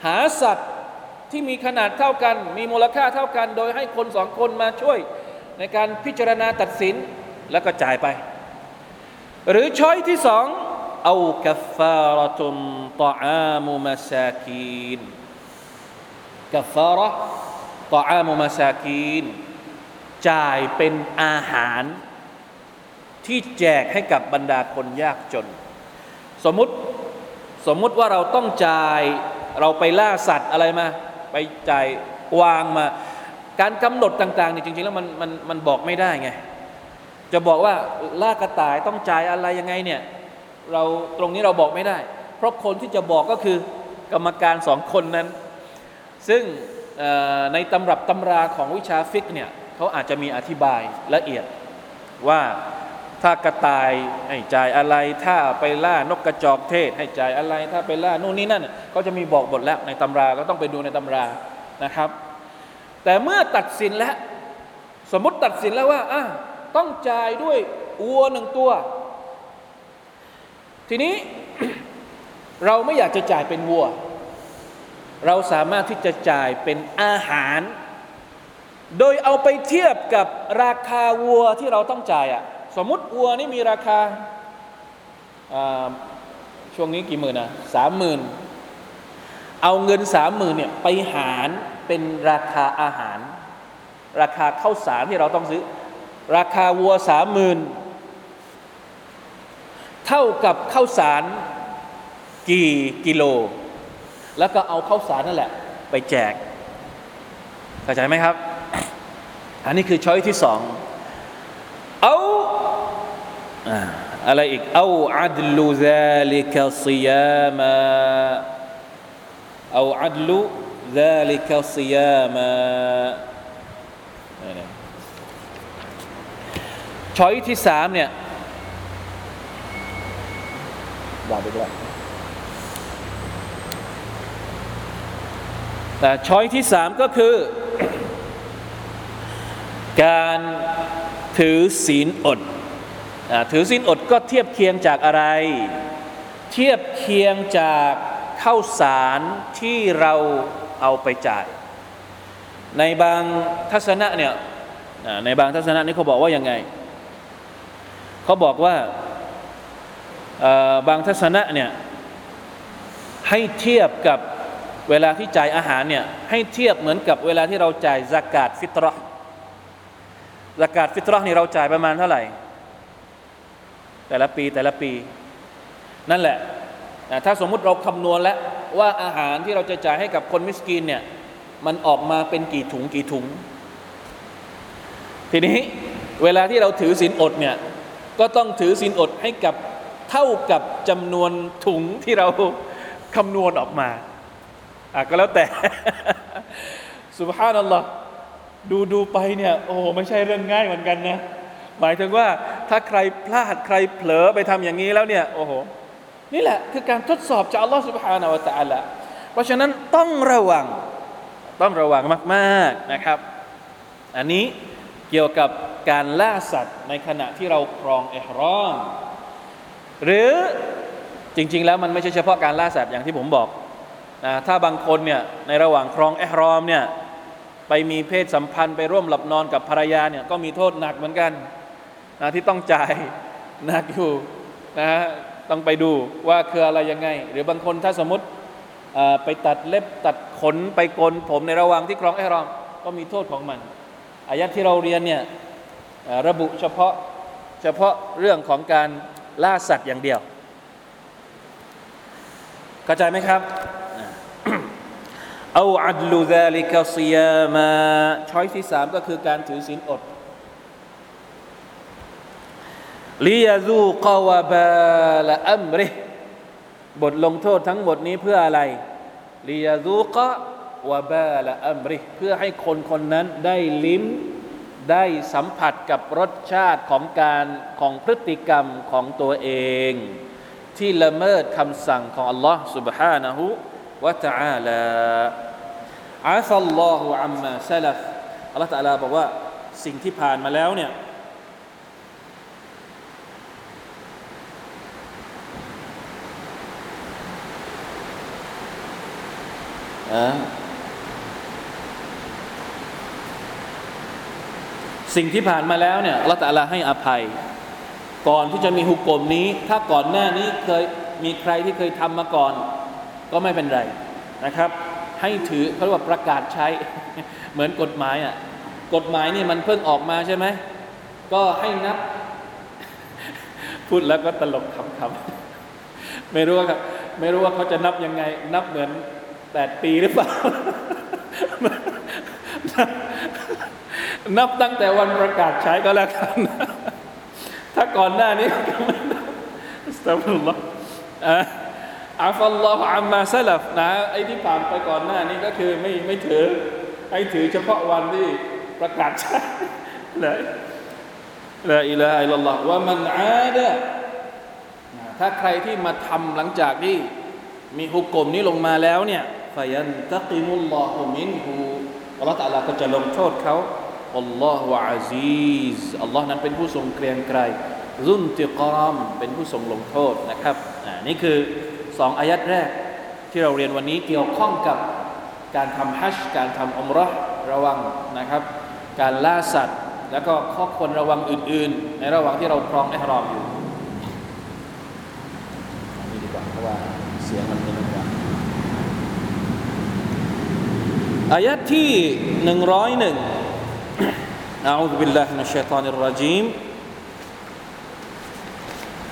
หาสัตว์ที่มีขนาดเท่ากัน มีมูลค่าเท่ากัน โดยให้คนสองคนมาช่วยในการพิจารณาตัดสินแล้วก็จ่ายไป หรือช้อยที่สองเอากัฟฟารตุมตออามุมาซากีนกัฟฟาระตออามุมาซากีน จ่ายเป็นอาหารที่แจกให้กับบรรดาคนยากจน สมมติสมมติว่าเราต้องจ่ายเราไปล่าสัตว์อะไรมา ไปจ่ายวางมา การกำหนดต่างๆเนี่ยจริง ๆ แล้วมันมันมันบอกไม่ได้ไง จะบอกว่าล่ากระต่ายต้องจ่ายอะไรยังไงเนี่ยเราตรงนี้เราบอกไม่ได้ เพราะคนที่จะบอกก็คือกรรมการสองคนนั้น ซึ่งในตำรับตำราของวิชาฟิกเนี่ย เขาอาจจะมีอธิบายละเอียดว่าถ้ากระต่ายให้จ่ายอะไรถ้าไปล่านกกระจอกเทศ ให้จ่ายอะไรถ้าไปล่านู่นนี่นั่นก็จะมีบอกบทแล้วในตำราก็ต้องไปดูในตำรานะครับ แต่เมื่อตัดสินแล้ว สมมติตัดสินแล้วว่าอะต้องจ่ายด้วยวัวหนึ่งตัว ทีนี้เราไม่อยากจะจ่ายเป็นวัว เราสามารถที่จะจ่ายเป็นอาหาร โดยเอาไปเทียบกับราคาวัวที่เราต้องจ่ายอะสมมติวัวนี่มีราคาช่วงนี้กี่หมื่นนะสามหมื่นเอาเงินสามหมื่นเนี่ยไปหารเป็นราคาอาหาร ราคาข้าวสารที่เราต้องซื้อ ราคาวัวสามหมื่นเท่ากับข้าวสารกี่กิโล แล้วก็เอาข้าวสารนั่นแหละ ไปแจกเข้าใจไหมครับ อันนี้คือช้อยที่สองเอาอะไรอีกเอาอัดลูซาลิกซิยามาเอาอัดลูซาลิกซิยามาช้อยที่สามเนี่ยว่าไปด้วยแต่ช้อยที่สามก็คือ การถือศีลอดถือศีลอดก็เทียบเคียงจากอะไร เทียบเคียงจากข้าวสารที่เราเอาไปจ่าย ในบางทัศนะเนี่ยในบางทัศนะนี่เขาบอกว่ายังไง เขาบอกว่าบางทัศนะเนี่ยให้เทียบกับเวลาที่จ่ายอาหารเนี่ยให้เทียบเหมือนกับเวลาที่เราจ่ายสกาดฟิตร อสกาดฟิตรอนี่เราจ่ายประมาณเท่าไหร่ แต่ละปีแต่ละปี นั่นแหละ ถ้าสมมุติเราคำนวณแล้วว่าอาหารที่เราจะจ่ายให้กับคนมิสกีนเนี่ยมันออกมาเป็นกี่ถุงกี่ถุง ทีนี้เวลาที่เราถือศีลอดเนี่ยก็ต้องถือศีลอดให้กับเท่ากับจำนวนถุงที่เราคำนวณออกมาอะก็แล้วแต่ สุบฮานัลลอฮ์ ดูดูไปเนี่ยโอ้ไม่ใช่เรื่องง่ายเหมือนกันนะ หมายถึงว่าถ้าใครพลาดใครเผลอไปทำอย่างนี้แล้วเนี่ยโอ้โหนี่แหละคือการทดสอบจากอัลลอฮ์สุบฮานาวะตะอัลละเพราะฉะนั้นต้องระวังต้องระวังมากๆนะครับ อันนี้เกี่ยวกับการล่าสัตว์ในขณะที่เราครองเอฮรอมหรือจริง ๆ แล้วมันไม่ใช่เฉพาะการล่าสัตว์อย่างที่ผมบอกนะถ้าบางคนเนี่ยในระหว่างครองเอฮรอมเนี่ย ไปมีเพศสัมพันธ์ไปร่วมหลับนอนกับภรรยาเนี่ยก็มีโทษหนักเหมือนกันนะที่ต้องจ่ายหนักอยู่นะต้องไปดูว่าคืออะไรยังไง หรือบางคนถ้าสมมติไปตัดเล็บตัดขนไปโกนผมในระหว่างที่ครองเอรอมก็มีโทษของมันอายัดที่เราเรียนเนี่ยระบุเฉพาะเฉพาะเรื่องของการล่าสัตว์อย่างเดียว เข้าใจไหมครับ เอาอัดลูซาลิกาซียามาช้อยที่สามก็คือการถือศีลอดลียาซูกาวบาละอัมริบทลงโทษทั้งหมดนี้เพื่ออะไรลียาซูกะวบาละอัมริเพื่อให้คนคนนั้นได้ลิ้มได้สัมผัสกับรสชาติของการของพฤติกรรมของตัวเอง ที่ละเมิดคำสั่งของ Allah سبحانه วะตะอาลาอาซัลลอฮุอัมมาซาลฟอัลลอฮฺตะอาลาบอกว่าสิ่งที่ผ่านมาแล้วเนี่ยสิ่งที่ผ่านมาแล้วเนี่ยอัลลอฮฺตะอาลาให้อภัย ก่อนที่จะมีหุกกลมนี้ ถ้าก่อนหน้านี้เคยมีใครที่เคยทำมาก่อน ก็ไม่เป็นไรนะครับ ให้ถือเขาเรียกว่าประกาศใช้ เหมือนกฎหมายอะกฎหมายนี่มันเพิ่งออกมาใช่ไหมก็ให้นับ พูดแล้วก็ตลกคำๆไม่รู้ว่าไม่รู้ว่าเขาจะนับยังไง นับเหมือนแปดปีหรือเปล่า นับตั้งแต่วันประกาศใช้ก็แล้วกัน ถ้าก่อนหน้านี้ก็ไม่นับสตัฟุลลอฮ์ อาฟัลลอฮฺอัมมาซลัฟนะไอ้ที่ผ่านไปก่อนหน้านี้ก็คือไม่ไม่ถือให้ถือเฉพาะวันที่ประกาศใช้เลยละอิลาอิลลอฮ์ว่ามันอาดะถ้าใครที่มาทำหลังจากที่มีฮุกกลมนี้ลงมาแล้วเนี่ยฟยันตะกิมุลลอฮุมินฮูอัลลอฮฺตะลาก็จะลงโทษเขาอัลลอฮฺอาซีซอัลลอฮ์นั้นเป็นผู้ทรงเกรียงไกรรุ่นติกรามเป็นผู้ทรงลงโทษนะครับอ่านี่คือ สองอายัดแรก ที่เราเรียนวันนี้เกี่ยวข้องกับการทำฮัจการทำอมรอระวังนะครับ การล่าสัตว์ แล้วก็ข้อควรระวังอื่น ๆ ในระหว่างที่เราครองไอฮรอมอยู่นี่ดีกว่าเพราะว่าเสียงมันเป็นกว่าอายัดที่หนึ่งร้อยหนึ่ง أعوذ بالله من الشيطان الرجيم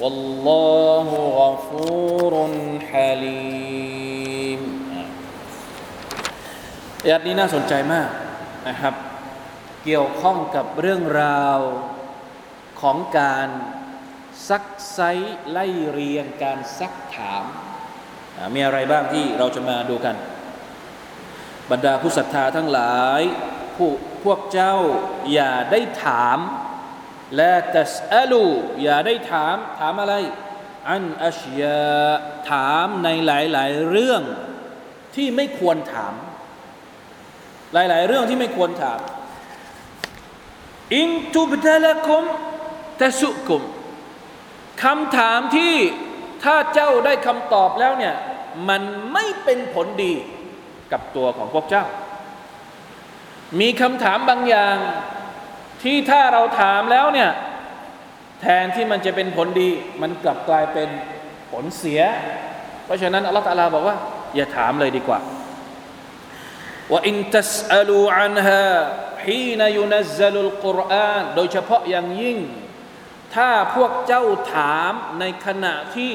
والله غفور حليم อายันนี้น่าสนใจมากนะครับ เกี่ยวข้องกับเรื่องราวของการซักไซส์ไล่เรียงการซักถาม มีอะไรบ้างที่เราจะมาดูกัน บรรดาผู้ศรัทธาทั้งหลายผู้พวกเจ้าอย่าได้ถาม ละตัสอลูอย่าได้ถามถามอะไร อันอัชยาถามในหลาย ๆ เรื่องที่ไม่ควรถาม หลาย ๆ เรื่องที่ไม่ควรถามอินทุบตะละคุมตะสุกุมคำถามที่ถ้าเจ้าได้คำตอบแล้วเนี่ย มันไม่เป็นผลดีกับตัวของพวกเจ้า มีคำถามบางอย่าง ที่ถ้าเราถามแล้วเนี่ย แทนที่มันจะเป็นผลดี มันกลับกลายเป็นผลเสีย เพราะฉะนั้นอัลลอฮฺตาลาบอกว่า อย่าถามเลยดีกว่าว่าอินตัสอลูอันฮาฮีนยุนัซลุลกุรอานโดยเฉพาะอย่างยิ่ง ถ้าพวกเจ้าถามในขณะที่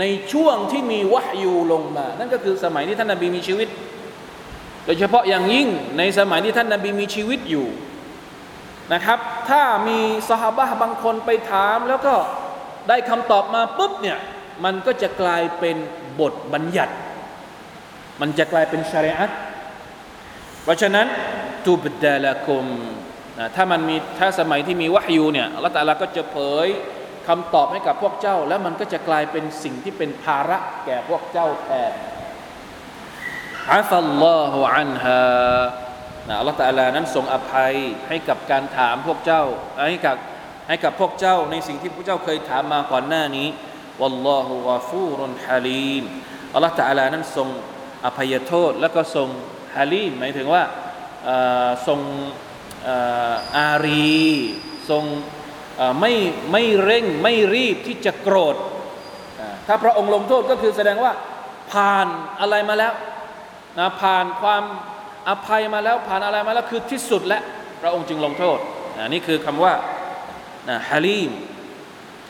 ในช่วงที่มีวะยูลงมา นั่นก็คือสมัยที่ท่านนาบีมีชีวิต โดยเฉพาะอย่างยิ่งในสมัยที่ท่านนาบีมีชีวิตอยู่ นะครับ ถ้ามีสหบะบางคนไปถาม แล้วก็ได้คำตอบมาปุ๊บเนี่ยมันก็จะกลายเป็นบทบัญญัติ มันจะกลายเป็นชาริอะตเพราะฉะนั้นตูบดาลกุมนะถ้ามันมีถ้าสมัยที่มีวะฮยูเนี่ยอัลลอฮฺตาลาก็จะเผยคำตอบให้กับพวกเจ้า แล้วมันก็จะกลายเป็นสิ่งที่เป็นภาระแก่พวกเจ้าแทนอัลลอฮุอันฮา นะอัลลอฮฺตาลานั้นทรงอภัยให้กับการถามพวกเจ้าให้กับให้กับพวกเจ้าในสิ่งที่พวกเจ้าเคยถามมาก่อนหน้านี้วัลลอฮุวาฟูรุนฮาลีมอัลลอฮฺตาลานั้นทรงอภัยโทษแล้วก็ทรงฮาลีมหมายถึงว่าทรงอารีทรงไม่ไม่เร่งไม่รีบที่จะโกรธ ถ้าพระองค์ลงโทษก็คือแสดงว่าผ่านอะไรมาแล้วนะผ่านความ อภัยมาแล้วผ่านอะไรมาแล้วคือที่สุดและพระองค์จึงลงโทษนนี่คือคำว่านะฮาลีม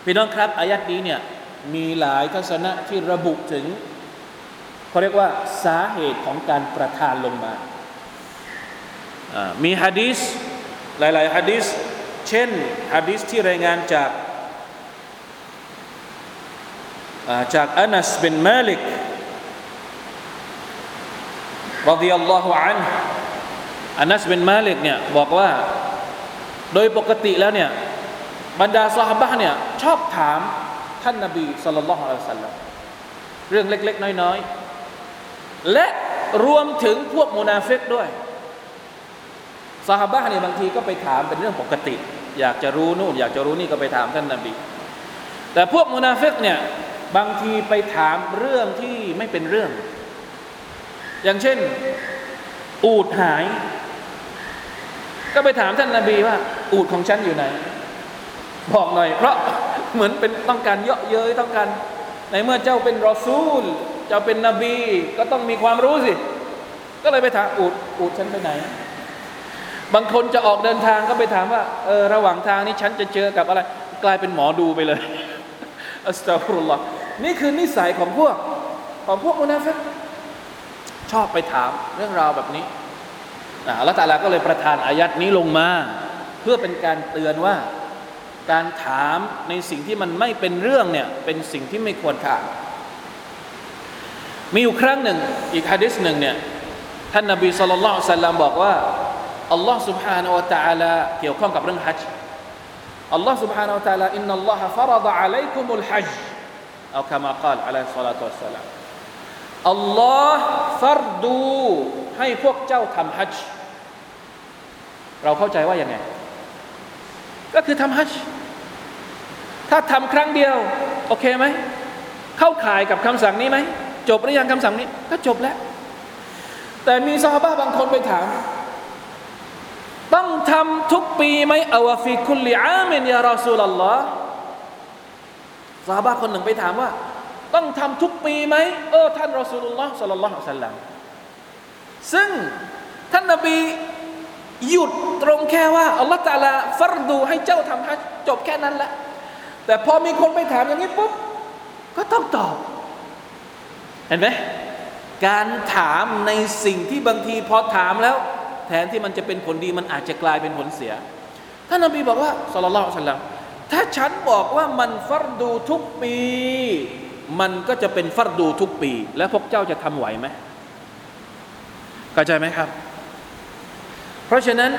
พี่น้องครับอายัดนี้เนี่ยมีหลายทัศนะที่ระบุถึงเขาเรียกว่าสาเหตุของการประทานลงมา มีฮะดีษหลายๆฮะดีษเช่นฮะดีษที่รายงานจากจากอานัสบินมาลิก รดิยัลลอฮุอันอานัส บินมาลิกเนี่ยบอกว่า โดยปกติแล้วเนี่ยบรรดาสหบะเนี่ยชอบถามท่านนบีصلى الله عليه وسلمเรื่องเล็ก ๆ น้อยๆ และรวมถึงพวกมุนาฟิกด้วยสหบะเนี่ยบางทีก็ไปถามเป็นเรื่องปกติ อยากจะรู้นู่นอยากจะรู้นี่ก็ไปถามท่านนบี แต่พวกมุนาฟิกเนี่ยบางทีไปถามเรื่องที่ไม่เป็นเรื่อง อย่างเช่น อูดหาย ก็ไปถามท่านนาบีว่า อูดของฉันอยู่ไหน บอกหน่อย เพราะเหมือนเป็นต้องการเยาะเย้ยต้องการในเมื่อเจ้าเป็นรอซูล เจ้าเป็นนบี ก็ต้องมีความรู้สิ ก็เลยไปถามอูดอูดฉันไปไหน บางคนจะออกเดินทางก็ไปถามว่าเออระหว่างทางนี้ฉันจะเจอกับอะไร กลายเป็นหมอดูไปเลยอัสตัฟรุลลอฮ์นี่คือนิสัยของพวก ของพวกมุนาฟิก ชอบไปถามเรื่องราวแบบนี้นะอัลลอฮฺตาลาก็เลยประทานอายัดนี้ลงมา เพื่อเป็นการเตือนว่า การถามในสิ่งที่มันไม่เป็นเรื่องเนี่ยเป็นสิ่งที่ไม่ควรถาม มีอยู่ครั้งหนึ่งอีกฮะดิษหนึ่งเนี่ยท่านนบีสุลต่านสัลลัมบอกว่าอัลลอฮ์ سبحانه และ تعالى เกี่ยวข้องกับเรื่องฮัจจ์อัลลอฮ์ سبحانه และ تعالى อินนัลลอฮะฟรดะอะลัยกุมุลฮัจจ์เอาคำกล่าวอะลัยฮิสซาลาตุวัสสลาม อัลลอฮ์ฟัรดู ให้พวกเจ้าทำฮัจจ์เราเข้าใจว่าอยังไง ก็คือทำฮัจจ์ถ้าทำครั้งเดียว โอเคไหม เข้าข่ายกับคำสั่งนี้ไหม จบหรือยังคำสั่งนี้ ก็จบแล้ว แต่มีซาฮาบะบางคนไปถาม ต้องทำทุกปีไหมอวฟิคุลิอามินยารอซูลลอฮ์ซาฮาบะคนหนึ่งไปถามว่า ต้องทำทุกปีไหมเออท่านรอซูลุลลอฮ์สัลลัลลอฮุอะลัยฮิสัลลัมซึ่งท่านนบีหยุดตรงแค่ว่าอัลลอฮฺตาลาฟัรดูให้เจ้าทำฮัจจบแค่นั้นแหละแต่พอมีคนไปถามอย่างนี้ปุ๊บก็ต้องตอบ เห็นไหมการถามในสิ่งที่บางทีพอถามแล้ว แทนที่มันจะเป็นผลดีมันอาจจะกลายเป็นผลเสียท่านนบีบอกว่าสุลลัลลอฮุสัลลัมถ้าฉันบอกว่ามันฟัรดูทุกปี มันก็จะเป็นฟัรดูทุกปี แล้วพวกเจ้าจะทำไหวไหมเข้าใจไหมครับ เพราะฉะนั้น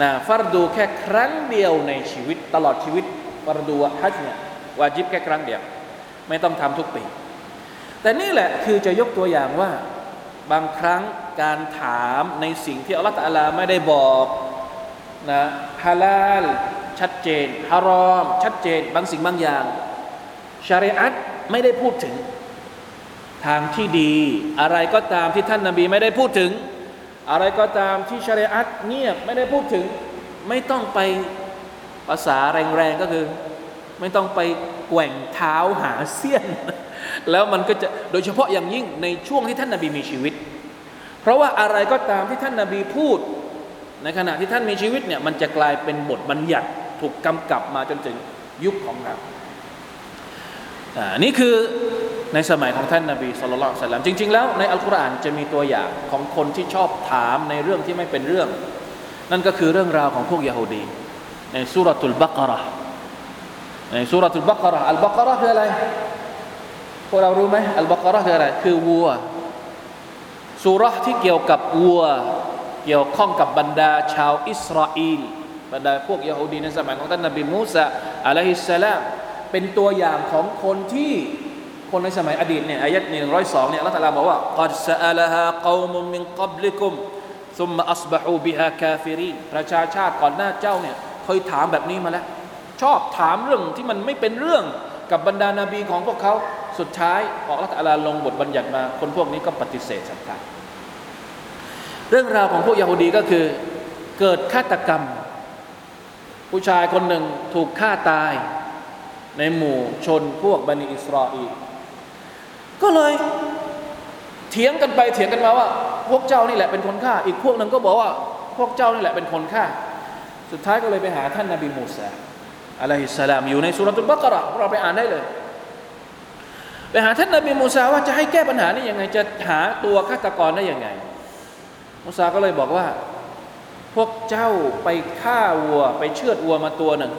นะฟัรดูแค่ครั้งเดียวในชีวิตตลอดชีวิตฟัรดูฮัจญ์เนี่ยวาจิบแค่ครั้งเดียว ไม่ต้องทำทุกปี แต่นี่แหละคือจะยกตัวอย่างว่าบางครั้งการถามในสิ่งที่อัลลอฮฺตะลาไม่ได้บอกนะฮาลาลชัดเจนฮารอม ชัดเจน บางสิ่งบางอย่างชาริอัต ไม่ได้พูดถึง ทางที่ดี อะไรก็ตามที่ท่านนาบีไม่ได้พูดถึง อะไรก็ตามที่ชริอัตเงียบไม่ได้พูดถึง ไม่ต้องไปภาษาแรงๆก็คือ ไม่ต้องไปแกว่งเท้าหาเสี้ยน แล้วมันก็จะโดยเฉพาะอย่างยิ่งในช่วงที่ท่านนาบีมีชีวิต เพราะว่าอะไรก็ตามที่ท่านนาบีพูด ในขณะที่ท่านมีชีวิตเนี่ยมันจะกลายเป็นบทบัญญัติถูกกำกับมาจนถึงยุคของเรา อ่านี่คือในสมัยของท่านนาบีสุลต่านสัลลัมจริง ๆ แล้วในอัลกุรอานจะมีตัวอย่างของคนที่ชอบถามในเรื่องที่ไม่เป็นเรื่อง นั่นก็คือเรื่องราวของพวกยะฮูดี ในسورة البقرة ใน سورة البقرة البقرة คืออะไรพวกเรารู้ไหมالبقرة คืออะไรคือวัวสุรที่เกี่ยวกับวัว เกี่ยวข้องกับบรรดาชาวอิสราเอลบรรดาพวกยะฮูดีในสมัยของท่านนบีมูซาعليه السلام เป็นตัวอย่างของคนที่คนในสมัยอดีตเนี่ยอายัดหนึ่งร้อยสองเนี่ยالله تعالىบอกว่าقد سألها قوم من قبلكمซุมมาอัศบะฮูบิฮะคาฟิรีประชาชาติก่อนหน้าเจ้าเนี่ยเคยถามแบบนี้มาแล้ว ชอบถามเรื่องที่มันไม่เป็นเรื่องกับบรรดานาบีของพวกเขาสุดท้ายออกละตาลาลงบทบัญญัติมา คนพวกนี้ก็ปฏิเสธสักการเรื่องราวของพวกยาฮูดีก็คือเกิดฆาตกรรม ผู้ชายคนหนึ่งถูกฆ่าตาย ในหมู่ชนพวกบันิอิสราเอลก็เลยเถียงกันไปเถียงกันมาว่า พวกเจ้านี่แหละเป็นคนฆ่า อีกพวกหนึ่งก็บอกว่า พวกเจ้านี่แหละเป็นคนฆ่า สุดท้ายก็เลยไปหาท่านนาบีมูซาอะลัยฮิสสลามอยู่ในสุรตุลบักระเราไปอ่านได้เลยไปหาท่านนาบีมูซาว่าจะให้แก้ปัญหานี้ยังไง จะหาตัวฆาตกรได้ยังไง มูซาก็เลยบอกว่า พวกเจ้าไปฆ่าวัว ไปเชือดวัวมาตัวหนึ่ง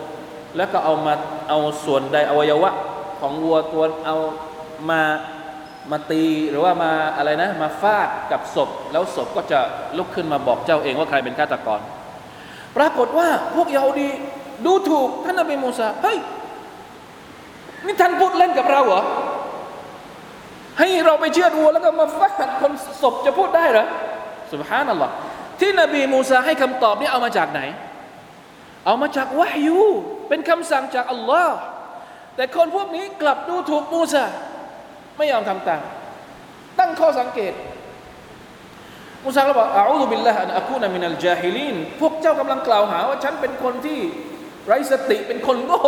แล้วก็เอามาเอาส่วนใดอวัยวะของวัวตัวเอามามาตีหรือว่ามาอะไรนะ มาฟาดกับศพ แล้วศพก็จะลุกขึ้นมาบอกเจ้าเองว่าใครเป็นฆาตกร ปรากฏว่าพวกเยาฮูดีดูถูกท่านนบีมูซาเฮ้ยนี่ท่านพูดเล่นกับเราเหรอให้เราไปเชื่อวัวแล้วก็มาฟาดคนศพจะพูดได้เหรอสุบฮานัลลอฮ์ที่นบีมูซาให้คำตอบนี่เอามาจากไหน เอามาจากวะฮยู เป็นคำสั่งจากอัลลอฮ์แต่คนพวกนี้กลับดูถูกมูซาไม่ยอมทำตาม ตั้งข้อสังเกต มูซาก็บอกอาอูบิลลาฮ์อันอะกูนามินัลจาฮิลีนพวกเจ้ากำลังกล่าวหาว่าฉันเป็นคนที่ไร้สติเป็นคนโง่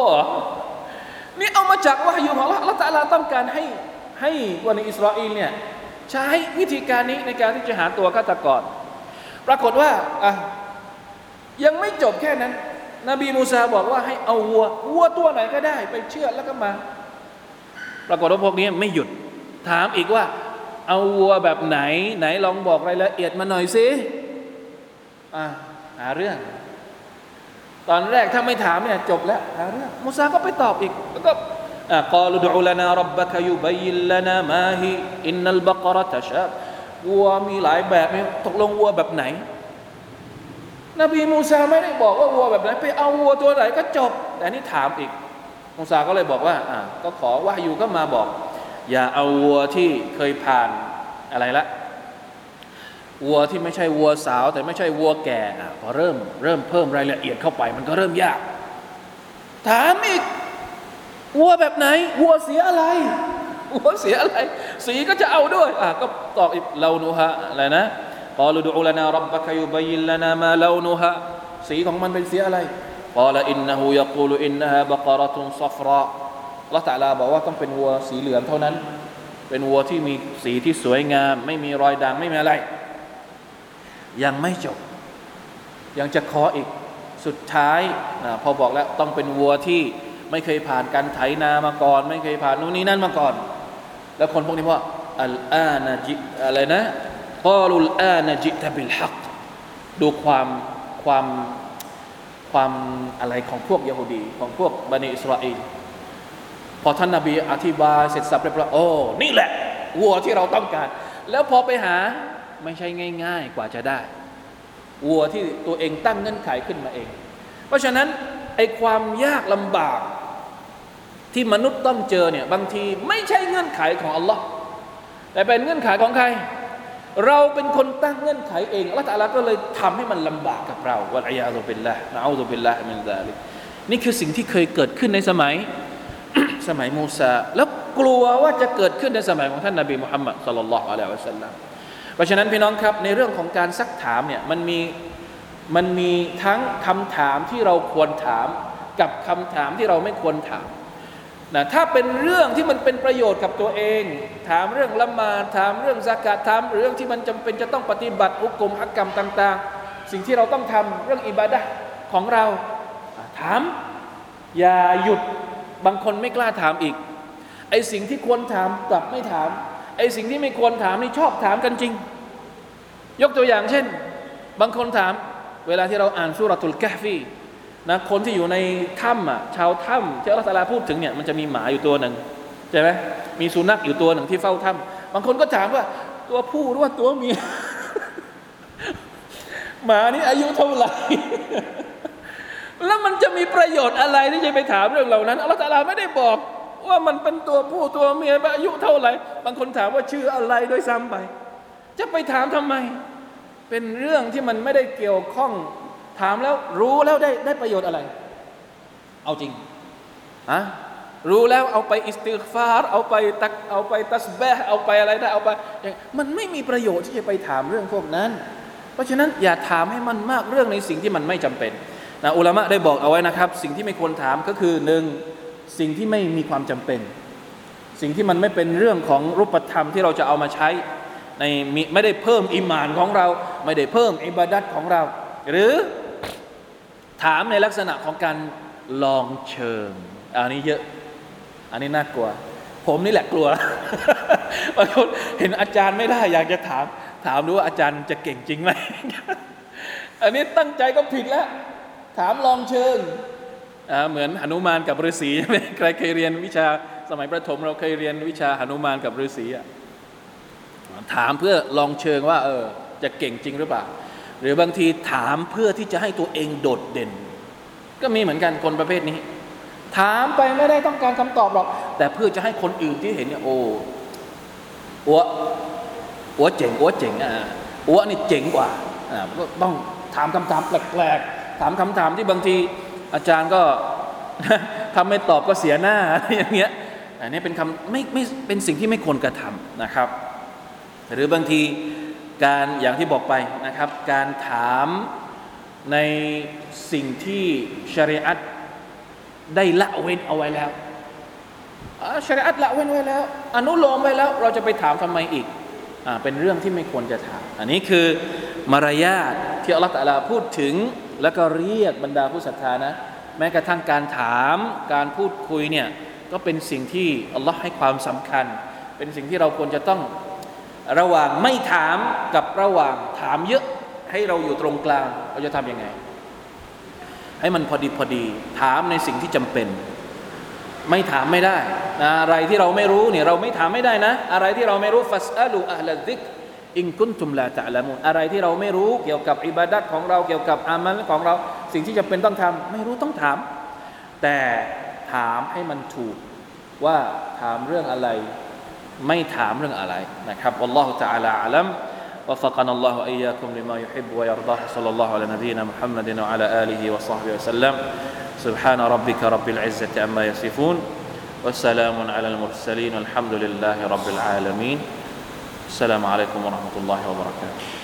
นี่เอามาจากวะฮยูของละละตะอาลาต้องการให้ให้วันอิสราเอลเนี่ยใช้วิธีการนี้ในการที่จะหาตัวฆาตกร ปรากฏว่าอะยังไม่จบแค่นั้น นบีมูซาบอกว่าให้เอาวัววัวตัวไหนก็ได้ ไปเชือดแล้วก็มา ปรากฏว่าพวกนี้ไม่หยุด ถามอีกว่า เอาวัวแบบไหน ไหนลองบอกรายละเอียดมาหน่อยสิอะหาเรื่อง ตอนแรกถ้าไม่ถามเนี่ยจบแล้วหาเรื่องมูซาก็ไปตอบอีกแล้วก็กาลูดูลนารับบะกยุบัยลนามาฮิอินนัลบะกรตชาบวัวมีหลายแบบตกลงวัวแบบไหน นบีมูซาไม่ได้บอกว่าวัวแบบไหนไปเอาวัวตัวไหนก็จบ แต่นี่ถามอีก มูซาก็เลยบอกว่าอ่าก็ขอว่าอยู่ก็มาบอก อย่าเอาวัวที่เคยผ่านอะไรละวัวที่ไม่ใช่วัวสาว แต่ไม่ใช่วัวแก่อะพอเริ่มเริ่มเพิ่มรายละเอียดเข้าไป มันก็เริ่มยาก ถามอีกวัวแบบไหนวัวเสียอะไรวัวเสียอะไร สีก็จะเอาด้วยอะก็ตอบอีกเรานูฮะอะไรนะ กอลูดูลนารับบะกยุบยินลนามาเลานุฮะสีของมันเป็นสีอะไรกอลอินนหูยกูลอินนฮะบะกรตุนซัาละบอกว่าต้อเป็นวัวสีเหลืองเท่านั้น เป็นวัวที่มีสีที่สวยงาม ไม่มีรอยด่างไม่มีอะไร ยังไม่จบ ยังจะขออีกสุดท้ายนะพอบอกแล้วต้องเป็นวัวที่ไม่เคยผ่านการไถนามาก่อน ไม่เคยผ่านนู่นนี่นั่นมาก่อน แล้วคนพวกนี้ว่าอัลอานาจิอะไรนะ กอลุลอานะจิตบิลฮักดูความความความอะไรของพวกยะฮูดีของพวกบันิอิสราเอลพอท่านนาบีอธิบายเสร็จสับเรียบร้อยโอ้นี่แหละวัวที่เราต้องการ แล้วพอไปหาไม่ใช่ง่าย ๆ กว่าจะได้วัวที่ตัวเองตั้งเงื่อนไขขึ้นมาเอง เพราะฉะนั้นไอ้ความยากลำบาก ที่มนุษย์ต้องเจอเนี่ยบางทีไม่ใช่เงื่อนไขของอัลลอฮ์แต่เป็นเงื่อนไขของใคร เราเป็นคนตั้งเงื่อนไขเองอัลลอฮ์ตะลาก็เลยทำให้มันลำบากกับเราวะลัยยาตุบิลละนะอูซุบิลละมินซาลิกนี่คือสิ่งที่เคยเกิดขึ้นในสมัยสมัยมูซา แล้วกลัวว่าจะเกิดขึ้นในสมัยของท่านนบีมุฮัมมัดสุลลัลลอฮุอะลัยฮิวะสัลลัมเพราะฉะนั้นพี่น้องครับในเรื่องของการซักถามเนี่ยมันมีมันมีทั้งคำถามที่เราควรถามกับคำถามที่เราไม่ควรถาม นะถ้าเป็นเรื่องที่มันเป็นประโยชน์กับตัวเอง ถามเรื่องละมาถามเรื่องสกาดถามเรื่องที่มันจำเป็นจะต้องปฏิบัติอุกมฮักกรรมต่าง ๆ สิ่งที่เราต้องทำเรื่องอิบาดะของเรา ถาม อย่าหยุดบางคนไม่กล้าถามอีกไอสิ่งที่ควรถามกลับไม่ถามไอสิ่งที่ไม่ควรถามนี่ชอบถามกันจริง ยกตัวอย่างเช่น บางคนถาม เวลาที่เราอ่านสุรตุลกะฟี นะคนที่อยู่ในถ้ำอะชาวถ้ำที่อัลลอฮฺตะอาลาพูดถึงเนี่ยมันจะมีหมาอยู่ตัวหนึ่งใช่ไหมมีสุนัขอยู่ตัวหนึ่งที่เฝ้าถ้ำบางคนก็ถามว่าตัวผู้หรือว่าตัวเมียหมานี่อายุเท่าไหร่ แล้วมันจะมีประโยชน์อะไรที่จะไปถามเรื่องเหล่านั้นอัลลอฮฺตะอาลาไม่ได้บอกว่ามันเป็นตัวผู้ตัวเมียอายุเท่าไหร่ บางคนถามว่าชื่ออะไรด้วยซ้ำไป จะไปถามทำไม เป็นเรื่องที่มันไม่ได้เกี่ยวข้อง ถามแล้วรู้แล้วได้ได้ประโยชน์อะไร เอาจริงอะรู้แล้วเอาไปอิสติฟารเอาไปตักเอาไปตัสบะเอาไปอะไรได้เอาไปอย่างมันไม่มีประโยชน์ที่จะไปถามเรื่องพวกนั้น เพราะฉะนั้นอย่าถามให้มันมากเรื่องในสิ่งที่มันไม่จำเป็นนะอุลามะได้บอกเอาไว้นะครับ สิ่งที่ไม่ควรถามก็คือหนึ่งสิ่งที่ไม่มีความจำเป็น สิ่งที่มันไม่เป็นเรื่องของรูปธรรมที่เราจะเอามาใช้ในมิไม่ได้เพิ่มอิมานของเรา ไม่ได้เพิ่มอิบาดัตของเรา หรือ ถามในลักษณะของการลองเชิง อันนี้เยอะ อันนี้น่ากลัว ผมนี่แหละกลัวบางคนเห็นอาจารย์ไม่ได้ อยากจะถาม ถามดูว่าอาจารย์จะเก่งจริงไหม อันนี้ตั้งใจก็ผิดแล้ว ถามลองเชิง เหมือนหนุมานกับฤาษีใช่ไหมใครเคยเรียนวิชาสมัยประถมเราเคยเรียนวิชาหนุมานกับฤาษีอะถามเพื่อลองเชิงว่า เออ จะเก่งจริงหรือเปล่า หรือบางทีถามเพื่อที่จะให้ตัวเองโดดเด่น ก็มีเหมือนกันคนประเภทนี้ ถามไปไม่ได้ต้องการคำตอบหรอก แต่เพื่อจะให้คนอื่นที่เห็นเนี่ยโอ้อัวอัวเจ๋งอัวเจ๋งอะอัวนี่เจ๋งกว่าอ่าก็ต้องถามคำถามแปลกๆถามคำถามที่บางทีอาจารย์ก็ถ้าไม่ตอบก็เสียหน้าอย่างเงี้ยอันนี้เป็นคำไม่ไม่เป็นสิ่งที่ไม่ควรกระทำนะครับ หรือบางที การอย่างที่บอกไปนะครับ การถามในสิ่งที่ชริอัตได้ละเว้นเอาไว้แล้วชริอัตละเว้นไว้แล้ว อนุโลมไว้แล้ว เราจะไปถามทำไมอีกอเป็นเรื่องที่ไม่ควรจะถาม อันนี้คือมารยาทที่อัลลอฮฺลาพูดถึง แล้วก็เรียกบรรดาผู้ศรัทธานะ แม้กระทั่งการถามการพูดคุยเนี่ยก็เป็นสิ่งที่อัลลอฮ์ให้ความสำคัญ เป็นสิ่งที่เราควรจะต้อง ระหว่างไม่ถามกับระหว่างถามเยอะให้เราอยู่ตรงกลาง เราจะทำยังไง ให้มันพอดีพอดี ถามในสิ่งที่จำเป็น ไม่ถามไม่ได้นะอะไรที่เราไม่รู้เนี่ยเราไม่ถามไม่ได้นะ อะไรที่เราไม่รู้ฟัสอัลูอัลลดิกอินกุนตุมลาตะละมุนอะไรที่เราไม่รู้เกี่ยวกับอิบาดัตของเราเกี่ยวกับอามัลของเราสิ่งที่จำเป็นต้องทำไม่รู้ต้องถาม แต่ถามให้มันถูกว่าถามเรื่องอะไร ไม่ถามเรื่องอะไรนะครับอัลลอฮฺ تعالى อัลัม وفقنا الله وإياكم لما يحب ويرضاه صلى الله على نبينا محمد وعلى آله وصحبه وسلم سبحان ربك رب العزة عما يصفون والسلام على المرسلين والحمد لله رب العالمين السلام عليكم ورحمة الله وبركاته